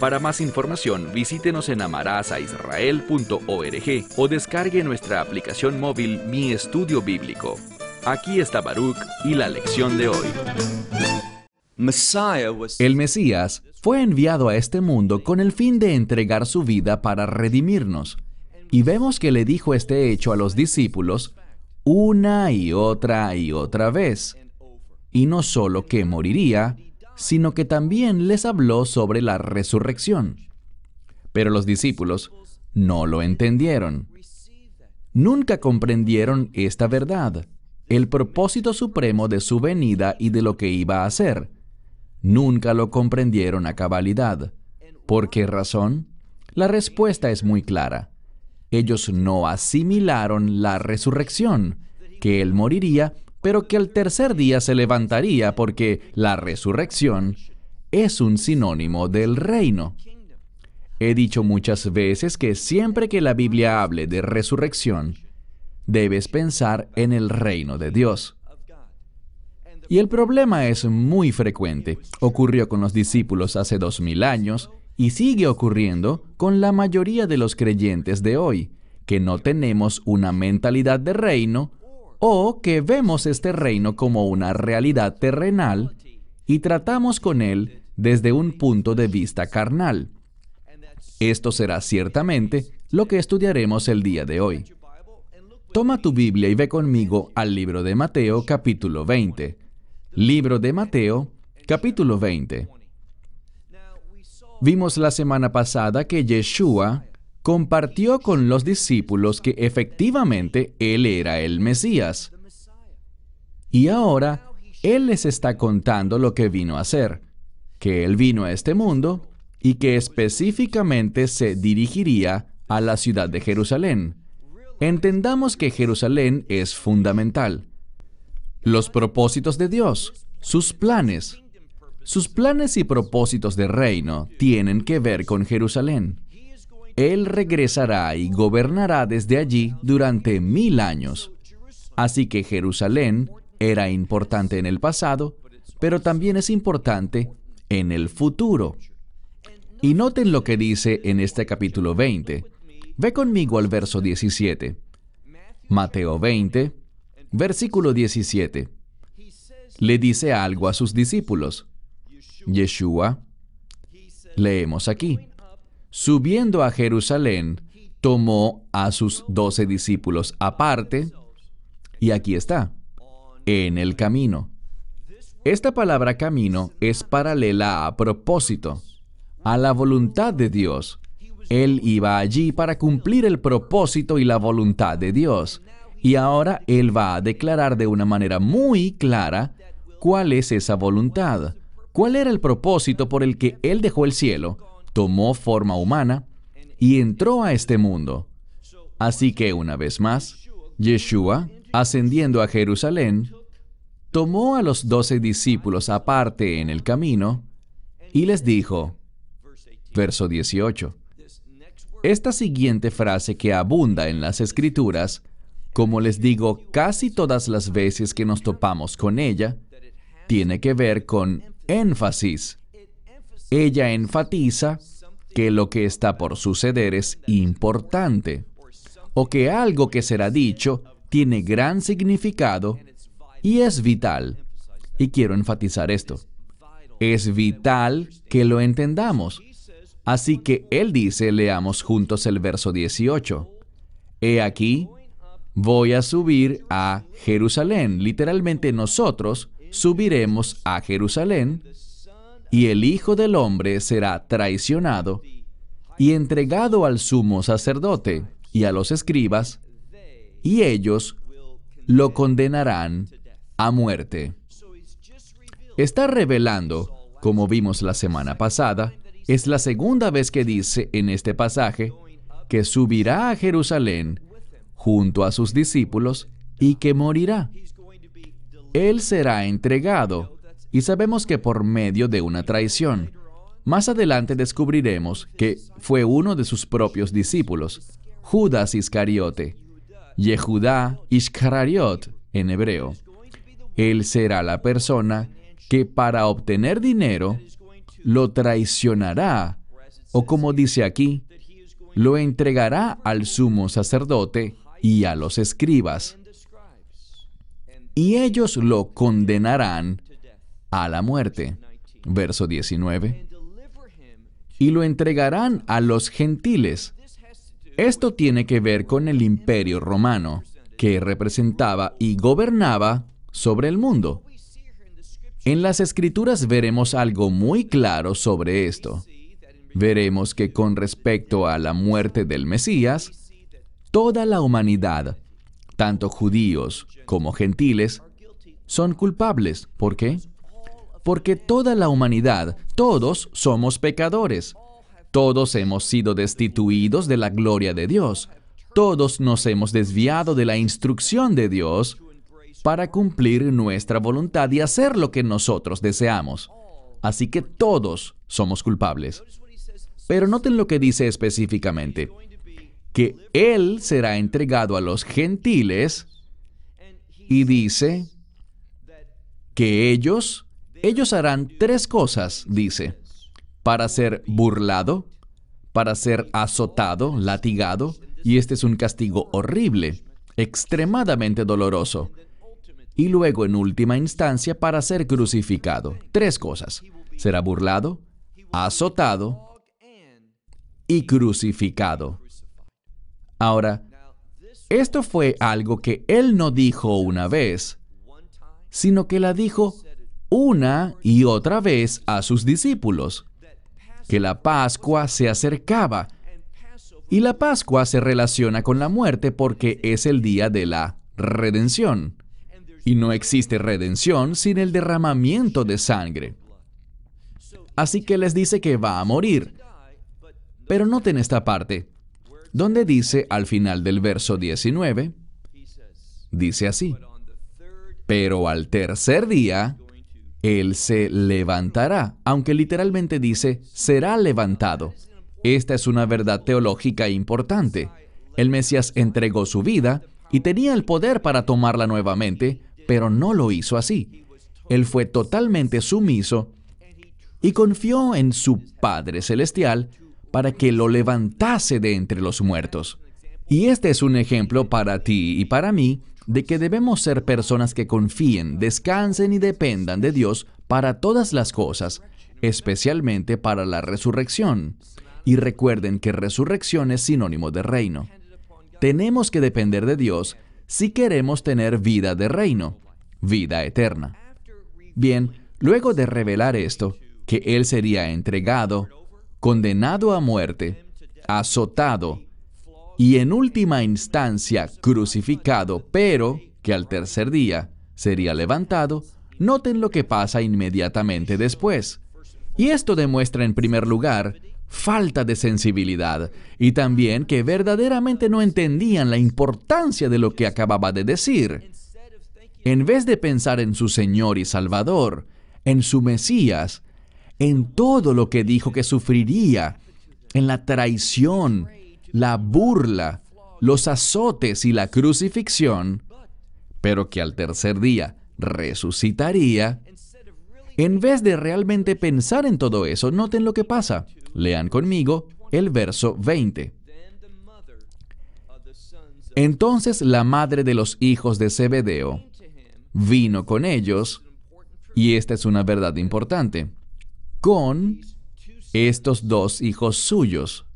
Para más información, visítenos en amarazaisrael.org o descargue nuestra aplicación móvil Mi Estudio Bíblico. Aquí está Baruch y la lección de hoy. El Mesías fue enviado a este mundo con el fin de entregar su vida para redimirnos. Y vemos que le dijo este hecho a los discípulos una y otra y otra vez. Y no solo que moriría, sino que también les habló sobre la resurrección. Pero los discípulos no lo entendieron. Nunca comprendieron esta verdad, el propósito supremo de su venida y de lo que iba a hacer. Nunca lo comprendieron a cabalidad. ¿Por qué razón? La respuesta es muy clara. Ellos no asimilaron la resurrección, que Él moriría pero que al tercer día se levantaría porque la resurrección es un sinónimo del reino. He dicho muchas veces que siempre que la Biblia hable de resurrección, debes pensar en el reino de Dios. Y el problema es muy frecuente. Ocurrió con los discípulos hace dos mil años y sigue ocurriendo con la mayoría de los creyentes de hoy, que no tenemos una mentalidad de reino o que vemos este reino como una realidad terrenal y tratamos con él desde un punto de vista carnal. Esto será ciertamente lo que estudiaremos el día de hoy. Toma tu Biblia y ve conmigo al libro de Mateo capítulo 20. Libro de Mateo capítulo 20. Vimos la semana pasada que Yeshua compartió con los discípulos que efectivamente Él era el Mesías. Y ahora Él les está contando lo que vino a hacer, que Él vino a este mundo y que específicamente se dirigiría a la ciudad de Jerusalén. Entendamos que Jerusalén es fundamental. Los propósitos de Dios, sus planes. Sus planes y propósitos de reino tienen que ver con Jerusalén. Él regresará y gobernará desde allí durante mil años. Así que Jerusalén era importante en el pasado, pero también es importante en el futuro. Y noten lo que dice en este capítulo 20. Ve conmigo al verso 17. Mateo 20, versículo 17. Le dice algo a sus discípulos. Yeshua, leemos aquí. Subiendo a Jerusalén, tomó a sus doce discípulos aparte, y aquí está, en el camino. Esta palabra camino es paralela a propósito, a la voluntad de Dios. Él iba allí para cumplir el propósito y la voluntad de Dios. Y ahora Él va a declarar de una manera muy clara cuál es esa voluntad, cuál era el propósito por el que Él dejó el cielo tomó forma humana y entró a este mundo. Así que una vez más, Yeshua, ascendiendo a Jerusalén, tomó a los doce discípulos aparte en el camino y les dijo, verso 18, esta siguiente frase que abunda en las escrituras, como les digo casi todas las veces que nos topamos con ella, tiene que ver con énfasis ella enfatiza que lo que está por suceder es importante, o que algo que será dicho tiene gran significado y es vital. Y quiero enfatizar esto. Es vital que lo entendamos. Así que él dice, leamos juntos el verso 18. He aquí, voy a subir a Jerusalén. Literalmente nosotros subiremos a Jerusalén y el Hijo del Hombre será traicionado y entregado al sumo sacerdote y a los escribas, y ellos lo condenarán a muerte. Está revelando, como vimos la semana pasada, Es la segunda vez que dice en este pasaje que subirá a Jerusalén junto a sus discípulos y que morirá. Él será entregado y sabemos que por medio de una traición. Más adelante descubriremos que fue uno de sus propios discípulos, Judas Iscariote, Yehudá Iscariot en hebreo. Él será la persona que para obtener dinero lo traicionará, o como dice aquí, lo entregará al sumo sacerdote y a los escribas. Y ellos lo condenarán a la muerte. Verso 19. Y lo entregarán a los gentiles. Esto tiene que ver con el imperio romano, que representaba y gobernaba sobre el mundo. En las escrituras veremos algo muy claro sobre esto. Veremos que con respecto a la muerte del Mesías, toda la humanidad, tanto judíos como gentiles, son culpables. ¿Por qué? Porque toda la humanidad, todos somos pecadores. Todos hemos sido destituidos de la gloria de Dios. Todos nos hemos desviado de la instrucción de Dios para cumplir nuestra voluntad y hacer lo que nosotros deseamos. Así que todos somos culpables. Pero noten lo que dice específicamente, que Él será entregado a los gentiles y dice que ellos, ellos harán tres cosas, dice, para ser burlado, para ser azotado, latigado, y este es un castigo horrible, extremadamente doloroso y luego en última instancia para ser crucificado. Tres cosas. Será burlado, azotado y crucificado. Ahora, esto fue algo que él no dijo una vez, sino que la dijo una y otra vez a sus discípulos, que la Pascua se acercaba. Y la Pascua se relaciona con la muerte porque es el día de la redención y no existe redención sin el derramamiento de sangre. Así que les dice que va a morir. Pero noten esta parte, donde dice al final del verso 19, dice así, pero al tercer día, Él se levantará, aunque literalmente dice, será levantado. Esta es una verdad teológica importante. El Mesías entregó su vida y tenía el poder para tomarla nuevamente, pero no lo hizo así. Él fue totalmente sumiso y confió en su Padre Celestial para que lo levantase de entre los muertos. Y este es un ejemplo para ti y para mí de que debemos ser personas que confíen, descansen y dependan de Dios para todas las cosas, especialmente para la resurrección. Y recuerden que resurrección es sinónimo de reino. Tenemos que depender de Dios si queremos tener vida de reino, vida eterna. Bien, luego de revelar esto, que Él sería entregado, condenado a muerte, azotado y en última instancia crucificado, pero que al tercer día sería levantado, noten lo que pasa inmediatamente después. Y esto demuestra en primer lugar falta de sensibilidad y también que verdaderamente no entendían la importancia de lo que acababa de decir. En vez de pensar en su Señor y Salvador, en su Mesías, en todo lo que dijo que sufriría, en la traición, la burla, los azotes y la crucifixión, pero que al tercer día resucitaría, en vez de realmente pensar en todo eso, noten lo que pasa. Lean conmigo el verso 20. Entonces la madre de los hijos de Zebedeo vino con ellos, y esta es una verdad importante, con estos dos hijos suyos,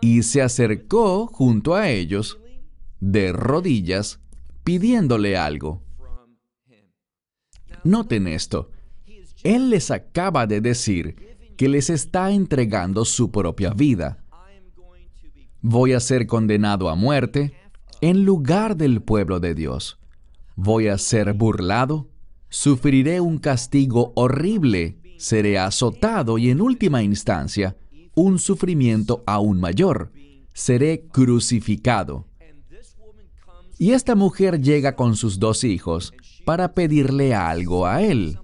y se acercó junto a ellos de rodillas pidiéndole algo. Noten esto. Él les acaba de decir que les está entregando su propia vida. Voy a ser condenado a muerte en lugar del pueblo de Dios. Voy a ser burlado, sufriré un castigo horrible seré azotado y en última instancia, un sufrimiento aún mayor. Seré crucificado. Y esta mujer llega con sus dos hijos para pedirle algo a él.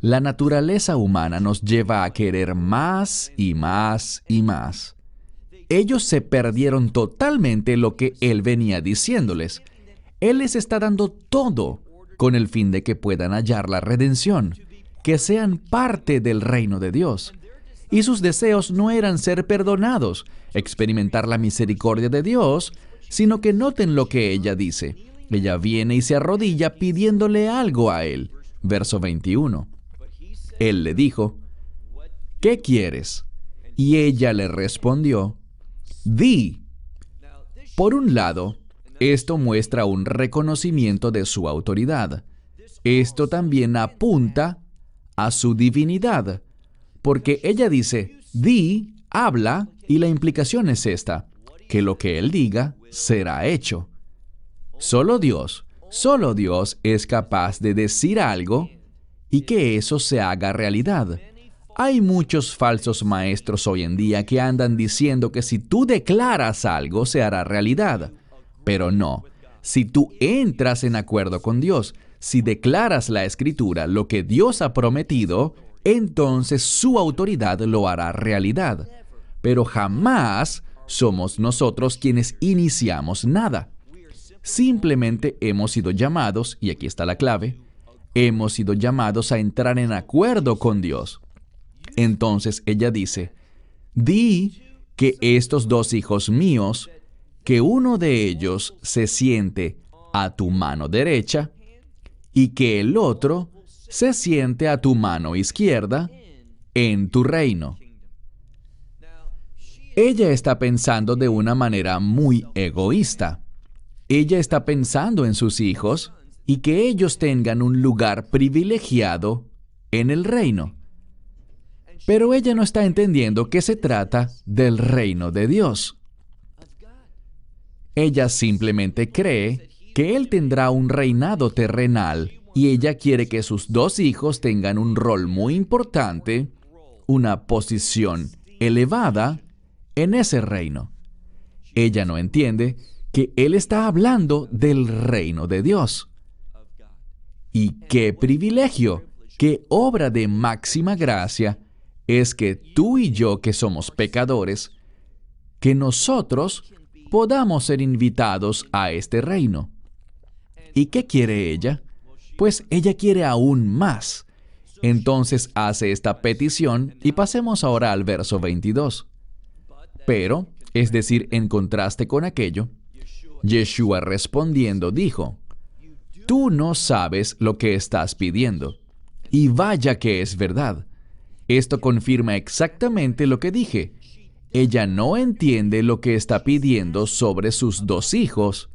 La naturaleza humana nos lleva a querer más y más y más. Ellos se perdieron totalmente lo que Él venía diciéndoles. Él les está dando todo con el fin de que puedan hallar la redención, que sean parte del reino de Dios y sus deseos no eran ser perdonados, experimentar la misericordia de Dios, sino que noten lo que ella dice. Ella viene y se arrodilla pidiéndole algo a él. Verso 21. Él le dijo, ¿qué quieres? Y ella le respondió, di. Por un lado, esto muestra un reconocimiento de su autoridad. Esto también apunta a su divinidad, porque ella dice, di, habla, y la implicación es esta, que lo que Él diga será hecho. Solo Dios, solo Dios es capaz de decir algo y que eso se haga realidad. Hay muchos falsos maestros hoy en día que andan diciendo que si tú declaras algo se hará realidad. Pero no, si tú entras en acuerdo con Dios, si declaras la escritura, lo que Dios ha prometido, entonces su autoridad lo hará realidad. Pero jamás somos nosotros quienes iniciamos nada. Simplemente hemos sido llamados, y aquí está la clave, hemos sido llamados a entrar en acuerdo con Dios. Entonces ella dice, di que estos dos hijos míos, que uno de ellos se siente a tu mano derecha y que el otro se siente a tu mano izquierda en tu reino. Ella está pensando de una manera muy egoísta. Ella está pensando en sus hijos y que ellos tengan un lugar privilegiado en el reino. Pero ella no está entendiendo que se trata del reino de Dios. Ella simplemente cree que Él tendrá un reinado terrenal y ella quiere que sus dos hijos tengan un rol muy importante, una posición elevada en ese reino. Ella no entiende que Él está hablando del reino de Dios. Y qué privilegio, qué obra de máxima gracia es que tú y yo que somos pecadores, que nosotros podamos ser invitados a este reino. ¿Y qué quiere ella? Pues ella quiere aún más. Entonces hace esta petición y pasemos ahora al verso 22. Pero, es decir, en contraste con aquello, Yeshua respondiendo dijo, Tú no sabes lo que estás pidiendo. Y vaya que es verdad. Esto confirma exactamente lo que dije. Ella no entiende lo que está pidiendo sobre sus dos hijos,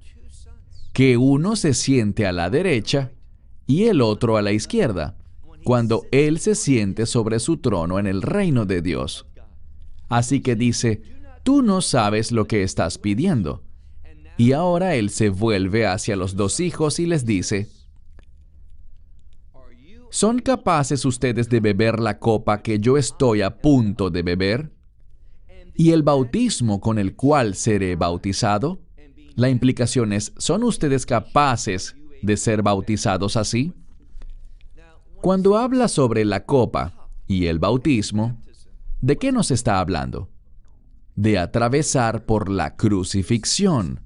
que uno se siente a la derecha y el otro a la izquierda, cuando Él se siente sobre su trono en el reino de Dios. Así que dice, tú no sabes lo que estás pidiendo. Y ahora Él se vuelve hacia los dos hijos y les dice, ¿son capaces ustedes de beber la copa que yo estoy a punto de beber? ¿Y el bautismo con el cual seré bautizado? La implicación es, ¿son ustedes capaces de ser bautizados así? Cuando habla sobre la copa y el bautismo, ¿de qué nos está hablando? De atravesar por la crucifixión,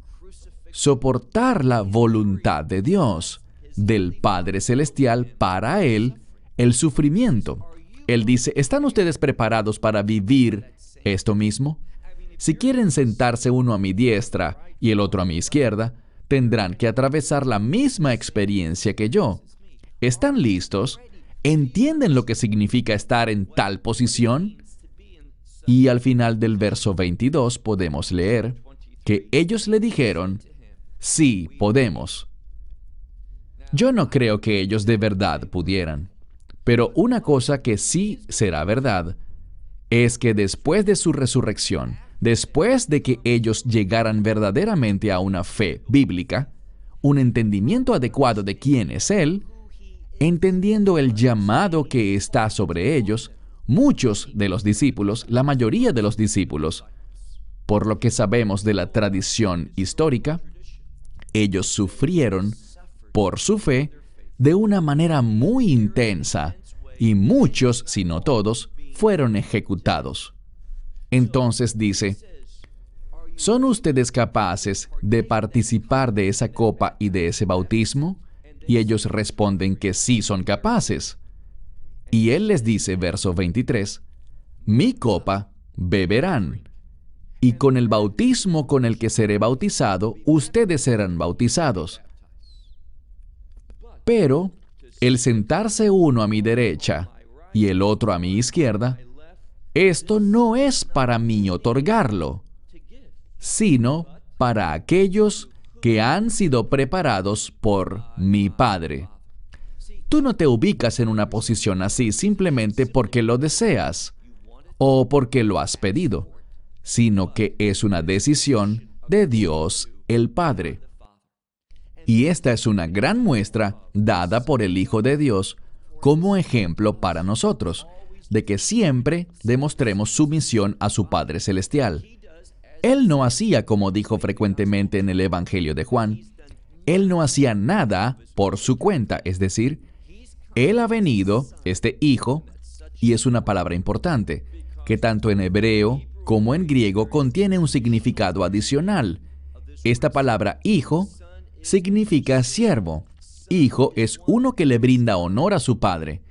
soportar la voluntad de Dios, del Padre Celestial para Él, el sufrimiento. Él dice, ¿están ustedes preparados para vivir esto mismo? Si quieren sentarse uno a mi diestra y el otro a mi izquierda, tendrán que atravesar la misma experiencia que yo. ¿Están listos? ¿Entienden lo que significa estar en tal posición? Y al final del verso 22 podemos leer que ellos le dijeron, sí, podemos. Yo no creo que ellos de verdad pudieran, pero una cosa que sí será verdad es que después de su resurrección, Después de que ellos llegaran verdaderamente a una fe bíblica, un entendimiento adecuado de quién es Él, entendiendo el llamado que está sobre ellos, muchos de los discípulos, la mayoría de los discípulos, por lo que sabemos de la tradición histórica, ellos sufrieron por su fe de una manera muy intensa y muchos, si no todos, fueron ejecutados. Entonces dice, ¿son ustedes capaces de participar de esa copa y de ese bautismo? Y ellos responden que sí son capaces. Y él les dice, verso 23, mi copa beberán, y con el bautismo con el que seré bautizado, ustedes serán bautizados. Pero el sentarse uno a mi derecha y el otro a mi izquierda, esto no es para mí otorgarlo, sino para aquellos que han sido preparados por mi Padre. Tú no te ubicas en una posición así simplemente porque lo deseas o porque lo has pedido, sino que es una decisión de Dios el Padre. Y esta es una gran muestra dada por el Hijo de Dios como ejemplo para nosotros, de que siempre demostremos sumisión a su Padre Celestial. Él no hacía como dijo frecuentemente en el Evangelio de Juan. Él no hacía nada por su cuenta, es decir, Él ha venido, este Hijo, y es una palabra importante, que tanto en hebreo como en griego contiene un significado adicional. Esta palabra Hijo significa siervo. Hijo es uno que le brinda honor a su Padre.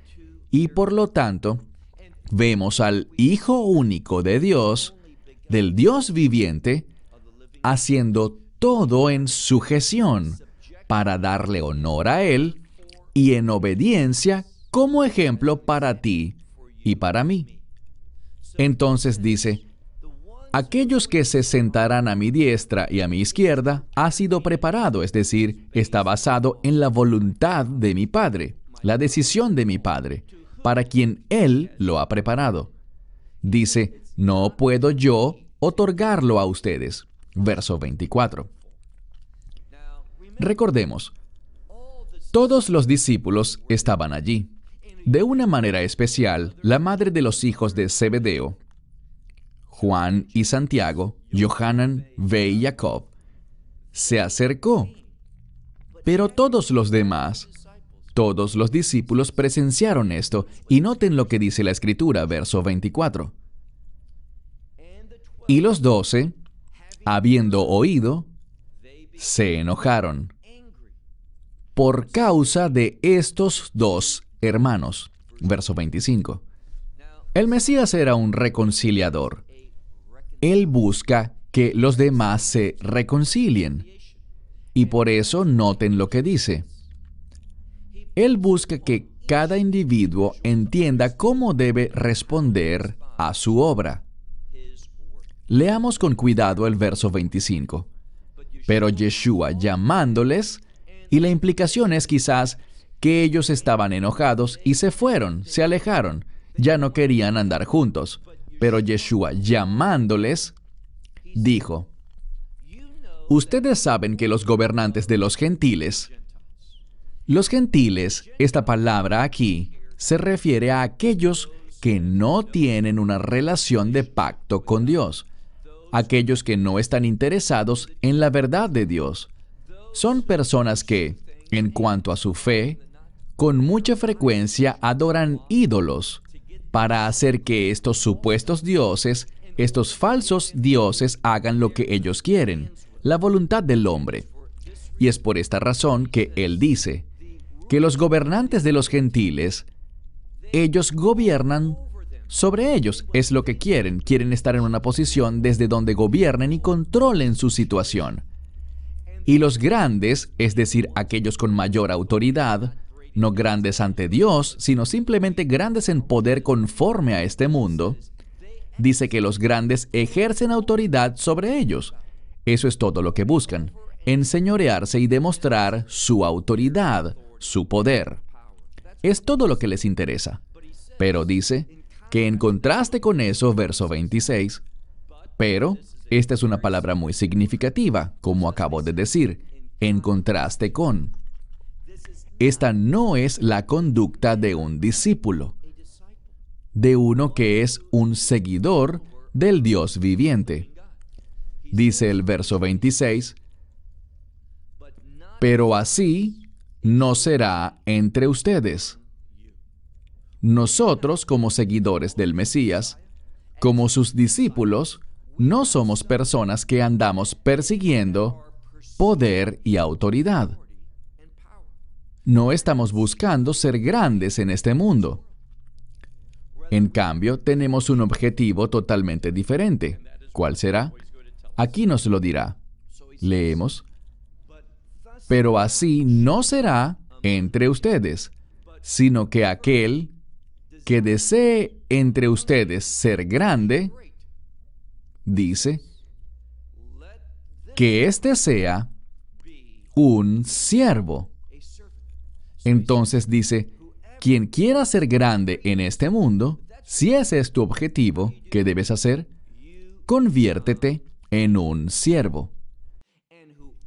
Y por lo tanto, vemos al Hijo único de Dios, del Dios viviente, haciendo todo en sujeción para darle honor a Él y en obediencia como ejemplo para ti y para mí. Entonces dice, aquellos que se sentarán a mi diestra y a mi izquierda ha sido preparado, es decir, está basado en la voluntad de mi Padre, la decisión de mi Padre, para quien Él lo ha preparado. Dice, no puedo yo otorgarlo a ustedes. Verso 24. Recordemos, todos los discípulos estaban allí. De una manera especial, la madre de los hijos de Zebedeo, Juan y Santiago, Johanan, Ve y Jacob, se acercó. Pero todos los demás, todos los discípulos presenciaron esto y noten lo que dice la escritura, verso 24. Y los doce, habiendo oído, se enojaron por causa de estos dos hermanos. Verso 25. El Mesías era un reconciliador. Él busca que los demás se reconcilien. Y por eso noten lo que dice. Él busca que cada individuo entienda cómo debe responder a su obra. Leamos con cuidado el verso 25. Pero Yeshua llamándoles, y la implicación es quizás que ellos estaban enojados y se fueron, se alejaron, ya no querían andar juntos. Pero Yeshua, llamándoles, dijo, Ustedes saben que los gobernantes de los gentiles, los gentiles, esta palabra aquí, se refiere a aquellos que no tienen una relación de pacto con Dios, aquellos que no están interesados en la verdad de Dios. Son personas que, en cuanto a su fe, con mucha frecuencia adoran ídolos, para hacer que estos supuestos dioses, estos falsos dioses, hagan lo que ellos quieren, la voluntad del hombre. Y es por esta razón que él dice que los gobernantes de los gentiles, ellos gobiernan sobre ellos, es lo que quieren, quieren estar en una posición desde donde gobiernen y controlen su situación. Y los grandes, es decir, aquellos con mayor autoridad, no grandes ante Dios, sino simplemente grandes en poder conforme a este mundo, dice que los grandes ejercen autoridad sobre ellos. Eso es todo lo que buscan, enseñorearse y demostrar su autoridad, su poder. Es todo lo que les interesa. Pero dice que en contraste con eso, verso 26, pero, esta es una palabra muy significativa, como acabo de decir, en contraste con. esta no es la conducta de un discípulo, de uno que es un seguidor del Dios viviente. Dice el verso 26, pero así no será entre ustedes. Nosotros, como seguidores del Mesías, como sus discípulos, no somos personas que andamos persiguiendo poder y autoridad. No estamos buscando ser grandes en este mundo. En cambio, tenemos un objetivo totalmente diferente. ¿Cuál será? Aquí nos lo dirá. Leemos. Pero así no será entre ustedes, sino que aquel que desee entre ustedes ser grande, dice, que éste sea un siervo. Entonces dice, quien quiera ser grande en este mundo, si ese es tu objetivo, ¿qué debes hacer? Conviértete en un siervo.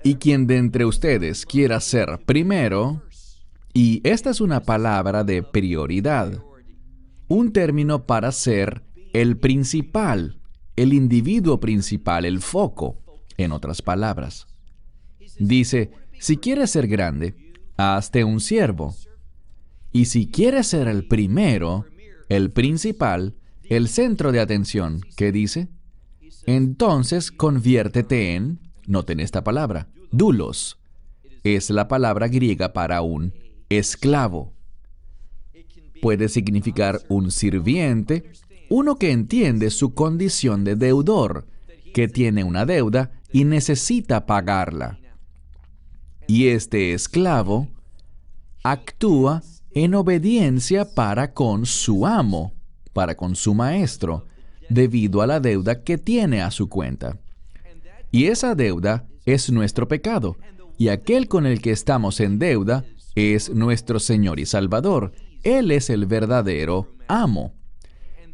Y quien de entre ustedes quiera ser primero, y esta es una palabra de prioridad, un término para ser el principal, el individuo principal, el foco, en otras palabras. Dice, si quieres ser grande, hazte un siervo. Y si quieres ser el primero, el principal, el centro de atención, ¿qué dice? Entonces conviértete en, noten esta palabra, dulos. Es la palabra griega para un esclavo. Puede significar un sirviente, uno que entiende su condición de deudor, que tiene una deuda y necesita pagarla. Y este esclavo actúa en obediencia para con su amo, para con su maestro, debido a la deuda que tiene a su cuenta. Y esa deuda es nuestro pecado, y aquel con el que estamos en deuda es nuestro Señor y Salvador. Él es el verdadero amo.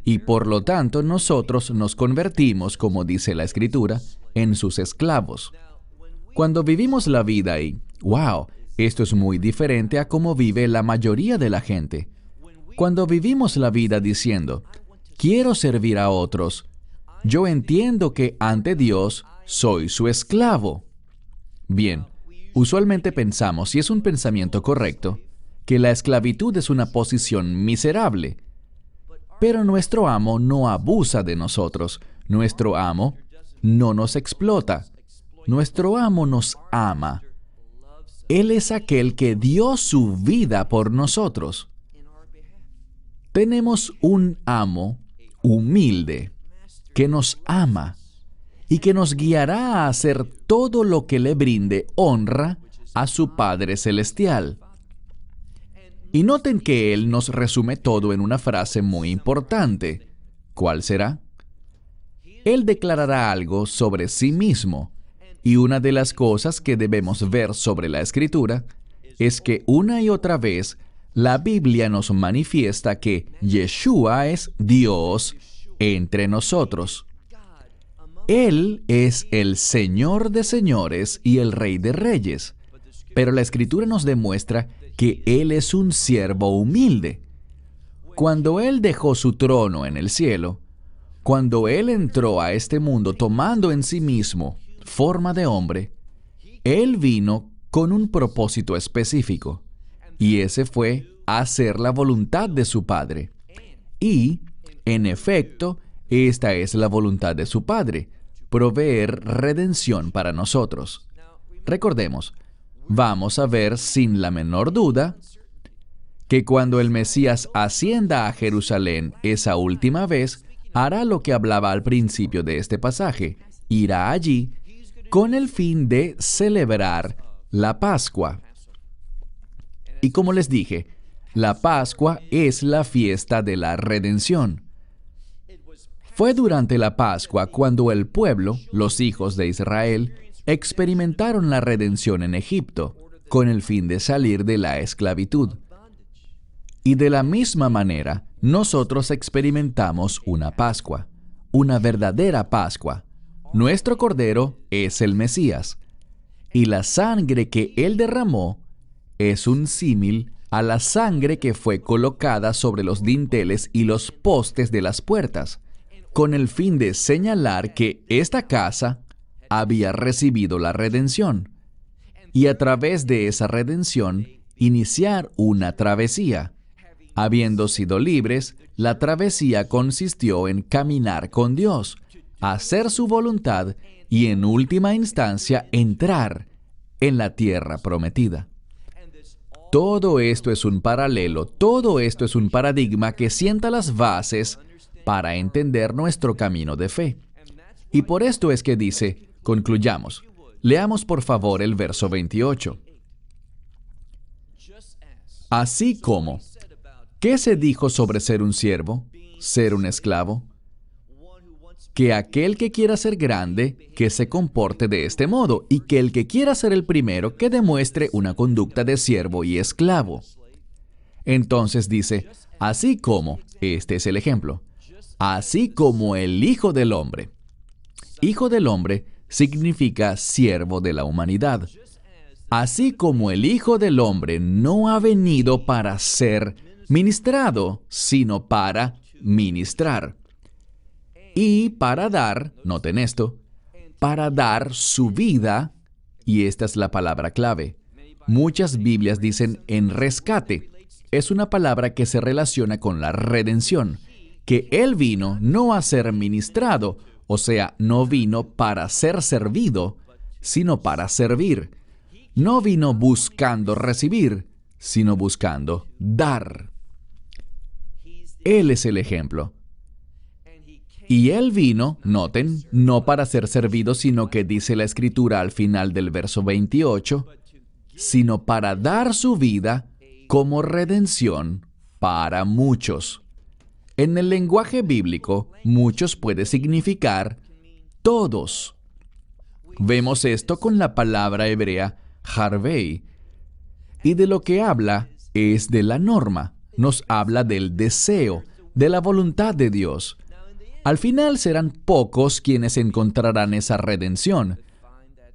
Y por lo tanto nosotros nos convertimos, como dice la Escritura, en sus esclavos. Cuando vivimos la vida y, wow, esto es muy diferente a cómo vive la mayoría de la gente. Cuando vivimos la vida diciendo, quiero servir a otros, yo entiendo que ante Dios soy su esclavo. Bien, usualmente pensamos, y es un pensamiento correcto, que la esclavitud es una posición miserable. Pero nuestro amo no abusa de nosotros. Nuestro amo no nos explota. Nuestro amo nos ama. Él es aquel que dio su vida por nosotros. Tenemos un amo humilde que nos ama y que nos guiará a hacer todo lo que le brinde honra a su Padre Celestial. Y noten que Él nos resume todo en una frase muy importante. ¿Cuál será? Él declarará algo sobre sí mismo. Y una de las cosas que debemos ver sobre la escritura es que una y otra vez la Biblia nos manifiesta que Yeshua es Dios entre nosotros. Él es el Señor de señores y el Rey de reyes. Pero la escritura nos demuestra que Él es un siervo humilde. Cuando Él dejó su trono en el cielo, cuando Él entró a este mundo tomando en sí mismo forma de hombre, Él vino con un propósito específico, y ese fue hacer la voluntad de su Padre. Y, en efecto, esta es la voluntad de su Padre, proveer redención para nosotros. Recordemos, vamos a ver sin la menor duda que cuando el Mesías ascienda a Jerusalén esa última vez, hará lo que hablaba al principio de este pasaje, irá allí con el fin de celebrar la Pascua. Y como les dije, la Pascua es la fiesta de la redención. Fue durante la Pascua cuando el pueblo, los hijos de Israel, experimentaron la redención en Egipto, con el fin de salir de la esclavitud. Y de la misma manera, nosotros experimentamos una Pascua, una verdadera Pascua. Nuestro Cordero es el Mesías, y la sangre que Él derramó es un símil a la sangre que fue colocada sobre los dinteles y los postes de las puertas, con el fin de señalar que esta casa había recibido la redención, y a través de esa redención iniciar una travesía. Habiendo sido libres, la travesía consistió en caminar con Dios, hacer su voluntad y en última instancia entrar en la tierra prometida. Todo esto es un paralelo, todo esto es un paradigma que sienta las bases para entender nuestro camino de fe. Y por esto es que dice, concluyamos, leamos por favor el verso 28. Así como, ¿qué se dijo sobre ser un siervo, ser un esclavo? que aquel que quiera ser grande, que se comporte de este modo, y que el que quiera ser el primero, que demuestre una conducta de siervo y esclavo. Entonces dice, así como, este es el ejemplo, así como el Hijo del Hombre. Hijo del Hombre significa siervo de la humanidad. Así como el Hijo del Hombre no ha venido para ser ministrado, sino para ministrar y para dar, noten esto, para dar su vida, y esta es la palabra clave. Muchas Biblias dicen en rescate. Es una palabra que se relaciona con la redención, que Él vino no a ser ministrado, o sea, no vino para ser servido, sino para servir. No vino buscando recibir, sino buscando dar. Él es el ejemplo. Y él vino, noten, no para ser servido, sino que dice la escritura al final del verso 28, sino para dar su vida como redención para muchos. En el lenguaje bíblico, muchos puede significar todos. Vemos esto con la palabra hebrea harvei. Y de lo que habla es de la norma. Nos habla del deseo, de la voluntad de Dios. Al final serán pocos quienes encontrarán esa redención,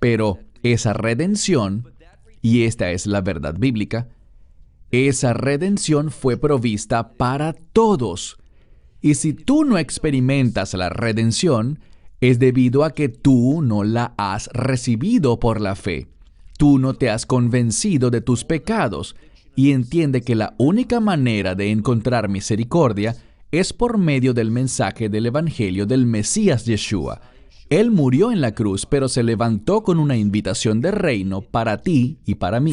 pero esa redención, y esta es la verdad bíblica, esa redención fue provista para todos. Y si tú no experimentas la redención, es debido a que tú no la has recibido por la fe. Tú no te has convencido de tus pecados y entiende que la única manera de encontrar misericordia es por medio del mensaje del Evangelio del Mesías Yeshua. Él murió en la cruz, pero se levantó con una invitación de reino para ti y para mí.